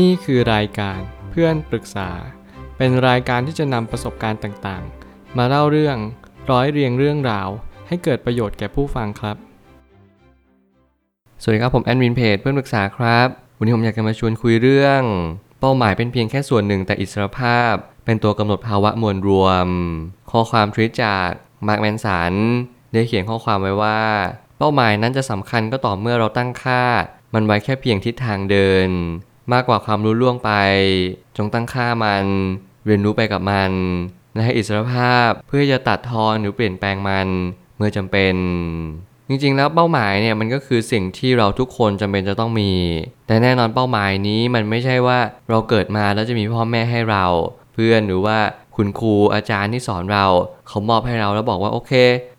นี่คือรายการเพื่อนปรึกษา เป็นรายการที่จะนำประสบการณ์ต่างๆ มาเล่าเรื่องร้อยเรียงเรื่องราว ให้เกิดประโยชน์แก่ผู้ฟังครับ สวัสดีครับผมแอดมินเพจเพื่อนปรึกษาครับ วันนี้ผมอยากจะมาชวนคุยเรื่อง เป้าหมายเป็นเพียงแค่ส่วนหนึ่งแต่อิสรภาพ เป็นตัวกำหนดภาวะมวลรวม ข้อความทวีตจากมาร์กแมนสันได้เขียนข้อความไว้ว่า เป้าหมายนั้นจะสำคัญก็ต่อเมื่อเราตั้งค่า มันไว้แค่เพียงทิศทางเดิน มากกว่าความรู้ล่วงไป จงตั้งค่ามัน เรียนรู้ไปกับมันและให้อิสรภาพเพื่อจะตัดทอนหรือเปลี่ยนแปลงมันเมื่อจำเป็น จริงๆ แล้วเป้าหมายเนี่ยมันก็คือสิ่งที่เราทุกคนจำเป็นจะต้องมี แต่แน่นอนเป้าหมายนี้มันไม่ใช่ว่าเราเกิดมาแล้วจะมีพ่อแม่ให้เรา เพื่อนหรือว่าคุณครูอาจารย์ที่สอนเรา เขามอบให้เราแล้วบอกว่าโอเค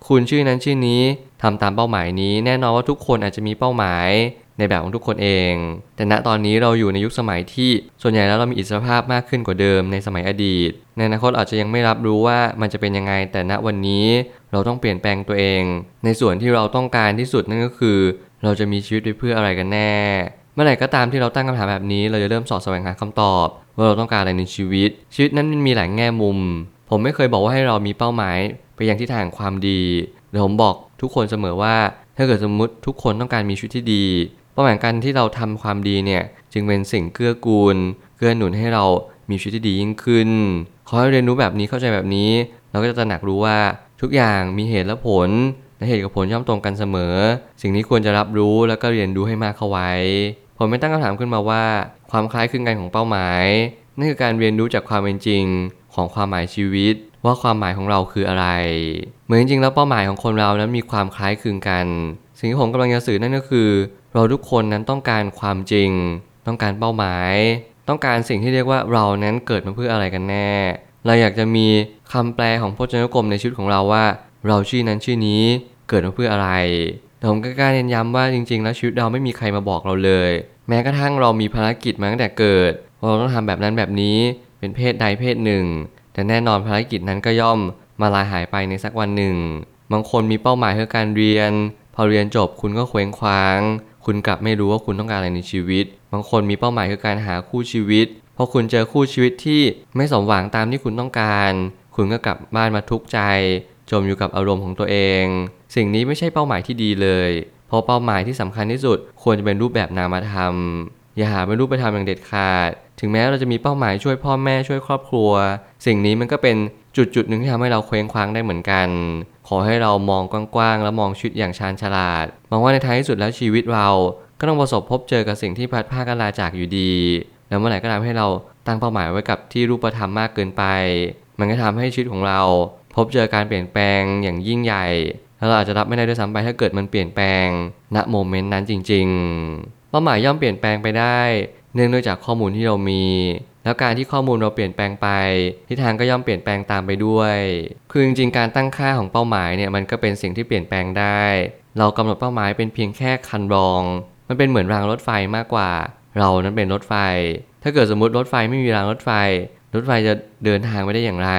คุณชื่อนั้นชื่อนี้ทำตามเป้าหมายนี้ แน่นอนว่าทุกคนอาจจะมีเป้าหมาย ในแบบของทุกคนเอง แต่ณตอนนี้เราอยู่ในยุคสมัยที่ส่วนใหญ่แล้วเรามีอิสรภาพมากขึ้นกว่าเดิมในสมัยอดีต ในอนาคตอาจจะยังไม่รับรู้ว่ามันจะเป็นยังไง แต่ณวันนี้เราต้องเปลี่ยนแปลงตัวเอง ในส่วนที่เราต้องการที่สุดนั่นก็คือ เราจะมีชีวิตไปเพื่ออะไรกันแน่ เมื่อไหร่ก็ตามที่เราตั้งคำถามแบบนี้ เราจะเริ่มสอดแสวงหาคำตอบ ว่าเราต้องการอะไรในชีวิต ชีวิตนั้นมีหลายแง่มุม ผมไม่เคยบอกว่าให้เรามีเป้าหมาย ไปยังที่ทางความดีแต่ผมบอกทุกคนเสมอว่า ถ้าเกิดสมมติทุกคนต้องการมีชีวิตที่ดี เป้าหมายการที่เราทำความดีเนี่ยจึงเป็นสิ่งเกื้อกูล เกื้อหนุนให้เรามีชีวิตที่ดียิ่งขึ้น ขอให้เรียนรู้แบบนี้เข้าใจแบบนี้ เราก็จะตระหนักรู้ว่าทุกอย่างมีเหตุและผลและเหตุกับผลย่อมตรงกันเสมอ สิ่งนี้ควรจะรับรู้แล้วก็เรียนรู้ให้มากเข้าไว้ ผมไม่ตั้งคำถามขึ้นมาว่า ความคล้ายคลึงกันของเป้าหมายนั่นคือการเรียนรู้จากความเป็นจริงของความหมายชีวิต ว่าความหมายของเราคืออะไร เหมือนจริงๆแล้วเป้าหมายของคนเรานั้นมีความคล้ายคลึงกัน สิ่งที่ผมกำลังจะสื่อนั่นก็คือ เราทุกคนนั้นต้องการความจริง ต้องการเป้าหมาย ต้องการสิ่งที่เรียกว่าเรานั้นเกิดมาเพื่ออะไรกันแน่ เราอยากจะมีคำแปลของพจนานุกรมในชีวิตของเราว่า เราชื่อนั้นชื่อนี้เกิดมาเพื่ออะไรแต่ผมก็กล้าเน้นย้ำว่าจริง ๆ แล้วชีวิตเราไม่มีใครมาบอกเราเลย แม้กระทั่งเรามีภารกิจมาตั้งแต่เกิดว่าเราต้องทำแบบนั้นแบบนี้เป็นเพศใดเพศหนึ่ง แต่แน่นอนภารกิจนั้นก็ย่อมมาลายหายไปในสักวันหนึ่ง บางคนมีเป้าหมายคือการเรียน พอเรียนจบคุณก็เคว้งคว้าง คุณกลับไม่รู้ว่าคุณต้องการอะไรในชีวิต บางคนมีเป้าหมายคือการหาคู่ชีวิต พอคุณเจอคู่ชีวิตที่ไม่สมหวังตามที่คุณต้องการ คุณก็กลับบ้านมาทุกข์ใจ จมอยู่กับอารมณ์ของตัวเอง สิ่งนี้ไม่ใช่เป้าหมายที่ดีเลย เพราะเป้าหมายที่สำคัญที่สุด ควรจะเป็นรูปแบบนามธรรม อย่าหาเป็นรูปธรรมอย่างเด็ดขาด ถึงแม้เราจะมีเป้าหมายช่วยพ่อแม่ช่วยครอบครัว สิ่งนี้มันก็เป็นจุดจุดหนึ่งที่ทำให้เราเคว้งคว้างได้เหมือนกัน ขอให้เรามองกว้างๆ และมองชีวิตอย่างชาญฉลาด มองว่าในท้ายที่สุดแล้วชีวิตเรา ก็ต้องประสบพบเจอกับสิ่งที่พัดพากันลาจากอยู่ดี แล้วเมื่อไหร่ก็ตามให้เราตั้งเป้าหมายไว้กับที่รูปธรรมมากเกินไป มันก็ทำให้ชีวิตของเรา พบเจอการเปลี่ยนแปลงอย่างยิ่งใหญ่ แล้วเราอาจจะรับไม่ได้ด้วยซ้ำไปถ้าเกิดมันเปลี่ยนแปลง ณ โมเมนต์นั้นจริง ๆ เป้าหมายย่อมเปลี่ยนแปลงไปได้ เนื่องด้วยจากข้อมูลที่เรามี แล้วการที่ข้อมูลเราเปลี่ยนแปลงไปทิศทางก็ย่อมเปลี่ยนแปลงตามไปด้วย คือจริงๆการตั้งค่าของเป้าหมายเนี่ยมันก็เป็นสิ่งที่เปลี่ยนแปลงได้ เรากำหนดเป้าหมายเป็นเพียงแค่คันรอง มันเป็นเหมือนรางรถไฟมากกว่า เรานั้นเป็นรถไฟ ถ้าเกิดสมมติรถไฟไม่มีรางรถไฟ รถไฟจะเดินทางไปได้อย่างไร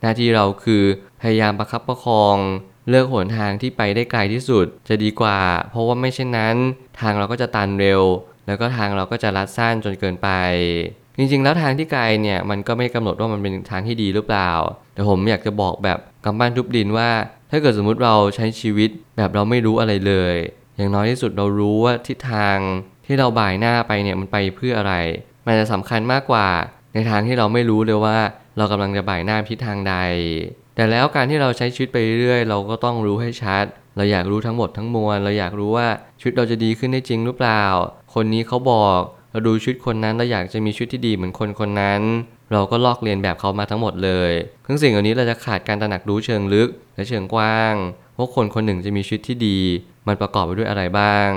หน้าที่เราคือพยายามประคับประคองเลือกหนทางที่ไปได้ไกลที่สุดจะดีกว่า เพราะว่าไม่เช่นนั้น ทางเราก็จะตันเร็ว แล้วก็ทางเราก็จะลัดสั้นจนเกินไป จริงๆ แล้วทางที่ไกลเนี่ยมันก็ไม่กำหนดว่ามันเป็นทางที่ดีหรือเปล่า แต่ผมอยากจะบอกแบบกำปั้นทุบดินว่า ถ้าเกิดสมมุติเราใช้ชีวิตแบบเราไม่รู้อะไรเลย อย่างน้อยที่สุดเรารู้ว่าทิศทางที่เราบ่ายหน้าไปเนี่ยมันไปเพื่ออะไร มันจะสำคัญมากกว่า ในทางที่เราไม่รู้เลยว่า เรากำลังจะบ่ายหน้าทิศทางใด แต่แล้วการที่เราใช้ชีวิตไปเรื่อยเราก็ต้องรู้ให้ชัด เราอยากรู้ทั้งหมดทั้งมวล เราอยากรู้ว่าชีวิตเราจะดีขึ้นได้จริงหรือเปล่า คนนี้เขาบอก เราดูชีวิตคนนั้นเราอยากจะมีชีวิตที่ดีเหมือนคนคนนั้น เราก็ลอกเลียนแบบเขามาทั้งหมดเลยทั้งสิ่งเหล่านี้เราจะขาดการตระหนักรู้เชิงลึก และเชิงกว้างว่าคนคนหนึ่งจะมีชีวิตที่ดี มันประกอบไปด้วยอะไรบ้าง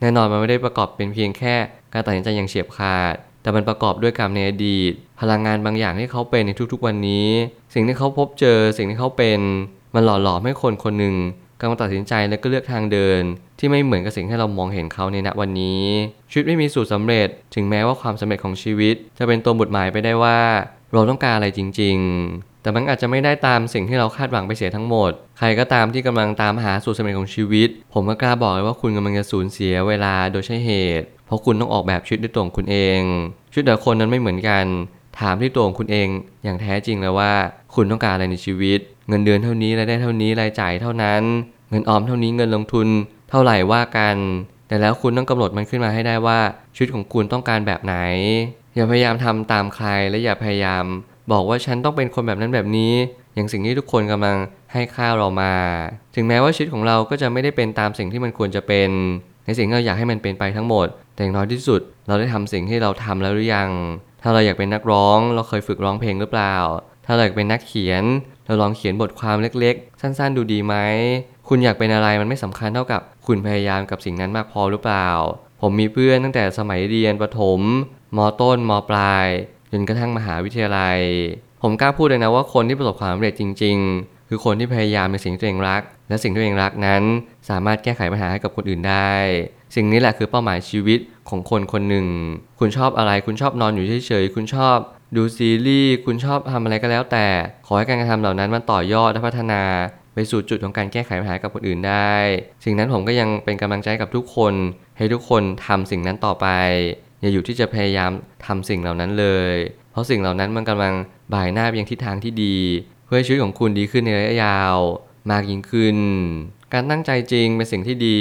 แน่นอนมันไม่ได้ประกอบเป็นเพียงแค่การตัดสินใจอย่างเฉียบขาด แต่มันประกอบด้วยกรรมในอดีต พลังงานบางอย่างที่เขาเป็นในทุกๆวันนี้ สิ่งที่เขาพบเจอสิ่งที่เขาเป็น มันหล่อหลอมให้คนคนหนึ่ง กำลังตัดสินใจและก็เลือกทางเดิน ที่ไม่เหมือนกับสิ่งที่เรามองเห็นเขาในณวันนี้ชีวิตไม่มีสูตรสำเร็จ ถึงแม้ว่าความสำเร็จของชีวิต จะเป็นตัวบทหมายไปได้ว่า เราต้องการอะไรจริง ๆ แต่มันอาจจะไม่ได้ตามสิ่งที่เราคาดหวังไปเสียทั้งหมด ใครก็ตามที่กำลังตามหาสูตรสำเร็จของชีวิต ผมก็กล้าบอกเลยว่าคุณกำลังจะสูญเสียเวลาโดยใช่เหตุ เพราะคุณต้องออกแบบชีวิตด้วยตัวของคุณเองชีวิตแต่คนนั้นไม่เหมือนกัน ถามที่ตัวของคุณเองอย่างแท้จริงแล้วว่า คุณต้องการอะไรในชีวิต เงินเดือนเท่านี้รายได้เท่านี้รายจ่ายเท่านั้น เงินออมเท่านี้เงินลงทุน เท่าไหร่ว่ากัน แต่แล้วคุณต้องกำหนดมันขึ้นมาให้ได้ว่าชีวิตของคุณต้องการแบบไหน อย่าพยายามทำตามใครและอย่าพยายาม บอกว่าฉันต้องเป็นคนแบบนั้นแบบนี้ อย่างสิ่งที่ทุกคนกำลังให้ค่าเรามา ถึงแม้ว่าชีวิตของเราก็จะไม่ได้เป็นตามสิ่งที่มันควรจะเป็น ในสิ่งที่เราอยากให้มันเป็นไปทั้งหมด แต่อย่างน้อยที่สุด เราได้ทำสิ่งที่เราทำแล้วหรือยัง ถ้าเราอยากเป็นนักร้อง เราเคยฝึกร้องเพลงหรือเปล่า ถ้าอยากเป็นนักเขียน เราลองเขียนบทความเล็กๆ สั้นๆ ดูดีไหม คุณอยากเป็นอะไรมันไม่สำคัญเท่ากับ คุณพยายามกับสิ่งนั้นมากพอหรือเปล่า ผมมีเพื่อนตั้งแต่สมัยเรียนประถม มต้น มปลาย จนกระทั่งมหาวิทยาลัย ผมกล้าพูดเลยนะว่าคนที่ประสบความสำเร็จจริง ๆ คือคนที่พยายามในสิ่งที่ตัวเองรัก และสิ่งที่ตัวเองรักนั้น สามารถแก้ไขปัญหาให้กับคนอื่นได้ สิ่งนี้แหละคือเป้าหมายชีวิตของคนคนหนึ่ง คุณชอบอะไร คุณชอบนอนอยู่เฉยๆ คุณชอบ ดูซีรีส์คุณชอบทำอะไรก็แล้วแต่ ขอให้การกระทำเหล่านั้นมันต่อยอดและพัฒนาไปสู่จุดของการแก้ไขปัญหากับคนอื่นได้ สิ่งนั้นผมก็ยังเป็นกำลังใจกับทุกคน ให้ทุกคนทำสิ่งนั้นต่อไป อย่าอยู่ที่จะพยายามทำสิ่งเหล่านั้นเลย เพราะสิ่งเหล่านั้นมันกำลังบ่ายหน้าไปยังทิศทางที่ดี เพื่อให้ชีวิตของคุณดีขึ้นในระยะยาว มากยิ่งขึ้น การตั้งใจจริงเป็นสิ่งที่ดี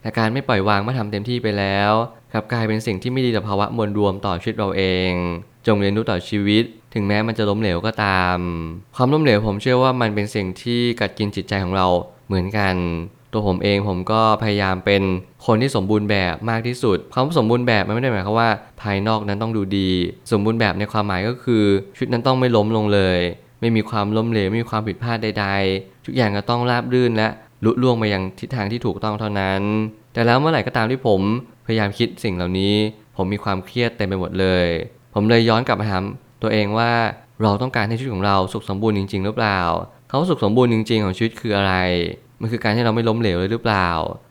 แต่การไม่ปล่อยวางเมื่อทำเต็มที่ไปแล้วกลับกลายเป็นสิ่งที่ไม่ดีต่อภาวะมวลรวมต่อชีวิตเราเอง จงเรียนรู้ต่อชีวิต ถึงแม้มันจะล้มเหลวก็ตาม ความล้มเหลวผมเชื่อว่ามันเป็นสิ่งที่กัดกินจิตใจของเราเหมือนกัน ตัวผมเองผมก็พยายามเป็นคนที่สมบูรณ์แบบมากที่สุดคำว่าสมบูรณ์แบบมันไม่ได้หมายความว่า ภายนอกนั้นต้องดูดี สมบูรณ์แบบในความหมายก็คือชีวิตนั้นต้องไม่ล้มลงเลย ไม่มีความล้มเหลวไม่มีความผิดพลาดใด ๆ ทุกอย่างก็ต้องราบรื่นและลุล่วงไปยังทิศทางที่ถูกต้องเท่านั้น แต่แล้วเมื่อไหร่ก็ตามที่ผมพยายามคิดสิ่งเหล่านี้ ผมมีความเครียดเต็มไปหมดเลย ผมเลยย้อนกลับมาถามตัวเองว่าเราต้องการให้ชีวิตของเราสุขสมบูรณ์จริง ๆ หรือเปล่าเขาสุขสมบูรณ์จริง ๆ ของชีวิตคืออะไร มันคือการที่เราไม่ล้มเหลวเลยหรือเปล่า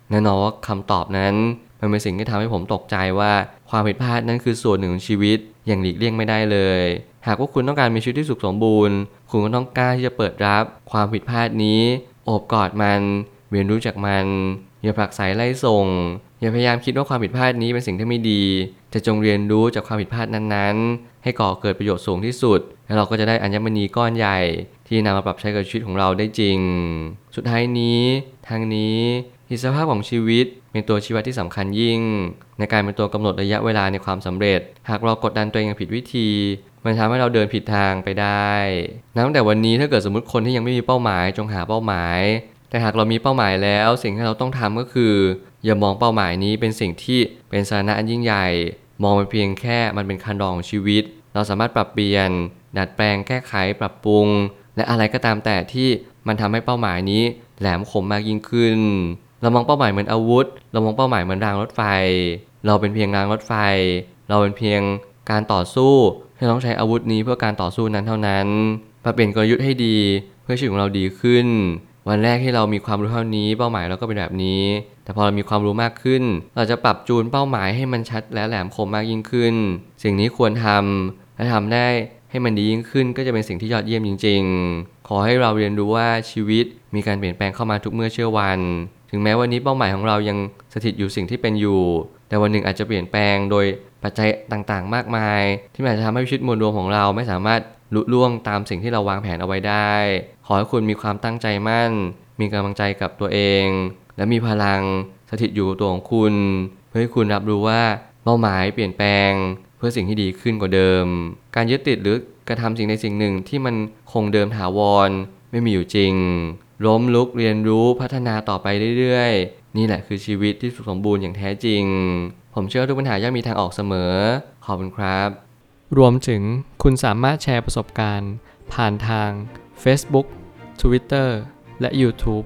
แน่นอนว่าคำตอบนั้น มันเป็นสิ่งที่ทำให้ผมตกใจว่าความผิดพลาดนั้นคือส่วนหนึ่งของชีวิตอย่างหลีกเลี่ยงไม่ได้เลย หากว่าคุณต้องการมีชีวิตที่สุขสมบูรณ์ คุณก็ต้องกล้าที่จะเปิดรับความผิดพลาดนี้โอบกอดมัน เรียนรู้จากมันอย่าผลักไสไล่ส่ง อย่าพยายามคิดว่าความผิดพลาดนี้เป็นสิ่งที่ไม่ดี แต่จงเรียนรู้จากความผิดพลาดนั้นๆ ให้ก่อเกิดประโยชน์สูงที่สุด แล้วเราก็จะได้อัญมณีก้อนใหญ่ ที่นำมาปรับใช้กับชีวิตของเราได้จริง สุดท้ายนี้ ทางนี้อิสภาพของชีวิตเป็นตัวชี้วัดที่สำคัญยิ่ง ในการเป็นตัวกำหนดระยะเวลาในความสำเร็จ หากเรากดดันตัวเองอย่างผิดวิธี มันทำให้เราเดินผิดทางไปได้นับตั้งแต่วันนี้ถ้าเกิดสมมติคนที่ยังไม่มีเป้าหมายจงหาเป้าหมาย แต่หากเรามีเป้าหมายแล้วสิ่งที่เราต้องทำก็คือ อย่ามองเป้าหมายนี้เป็นสิ่งที่เป็นสาระอันยิ่งใหญ่ มองมันเพียงแค่มันเป็นคันดองของชีวิต เราสามารถปรับเปลี่ยน ดัดแปลงแก้ไขปรับปรุง และอะไรก็ตามแต่ที่มันทำให้เป้าหมายนี้แหลมคมมากยิ่งขึ้น เรามองเป้าหมายเหมือนอาวุธ เรามองเป้าหมายเหมือนรางรถไฟ เราเป็นเพียงรางรถไฟ เราเป็นเพียงการต่อสู้ที่ต้องใช้อาวุธนี้เพื่อการต่อสู้นั้นเท่านั้นปรับเปลี่ยนกลยุทธ์ให้ดี เพื่อชีวิตของเราดีขึ้น วันแรกที่เรามีความรู้เท่านี้ เป้าหมายเราก็เป็นแบบนี้ แต่พอเรามีความรู้มากขึ้น เราจะปรับจูนเป้าหมายให้มันชัดและแหลมคมมากยิ่งขึ้น สิ่งนี้ควรทำและทำได้ให้มันดียิ่งขึ้นก็จะเป็นสิ่งที่ยอดเยี่ยมจริง ๆ ขอให้เราเรียนรู้ว่าชีวิตมีการเปลี่ยนแปลงเข้ามาทุกเมื่อเชื่อวัน ถึงแม้วันนี้เป้าหมายของเรายังสถิตอยู่สิ่งที่เป็นอยู่ แต่วันหนึ่งอาจจะเปลี่ยนแปลงโดยปัจจัยต่างๆ มากมาย ที่อาจจะทำให้ชีวิตมวลรวมของเราไม่สามารถลุล่วงตามสิ่งที่เราวางแผนเอาไว้ได้ ขอให้คุณมีความตั้งใจมั่น มีกำลังใจกับตัวเอง และมีพลังสถิตอยู่ตัวของคุณ เพื่อให้คุณรับรู้ว่าเป้าหมายเปลี่ยนแปลง เพื่อสิ่งที่ดีขึ้นกว่าเดิม การยึดติดหรือกระทำสิ่งใดสิ่งหนึ่งที่มันคงเดิมถาวรไม่มีอยู่จริง ล้มลุกเรียนรู้พัฒนาต่อไปเรื่อยๆ นี่แหละคือชีวิตที่สุขสมบูรณ์อย่างแท้จริง ผมเชื่อทุกปัญหาย่อมมีทางออกเสมอ ขอบคุณครับ รวมถึงคุณสามารถแชร์ประสบการณ์ ผ่านทาง Facebook Twitter และ YouTube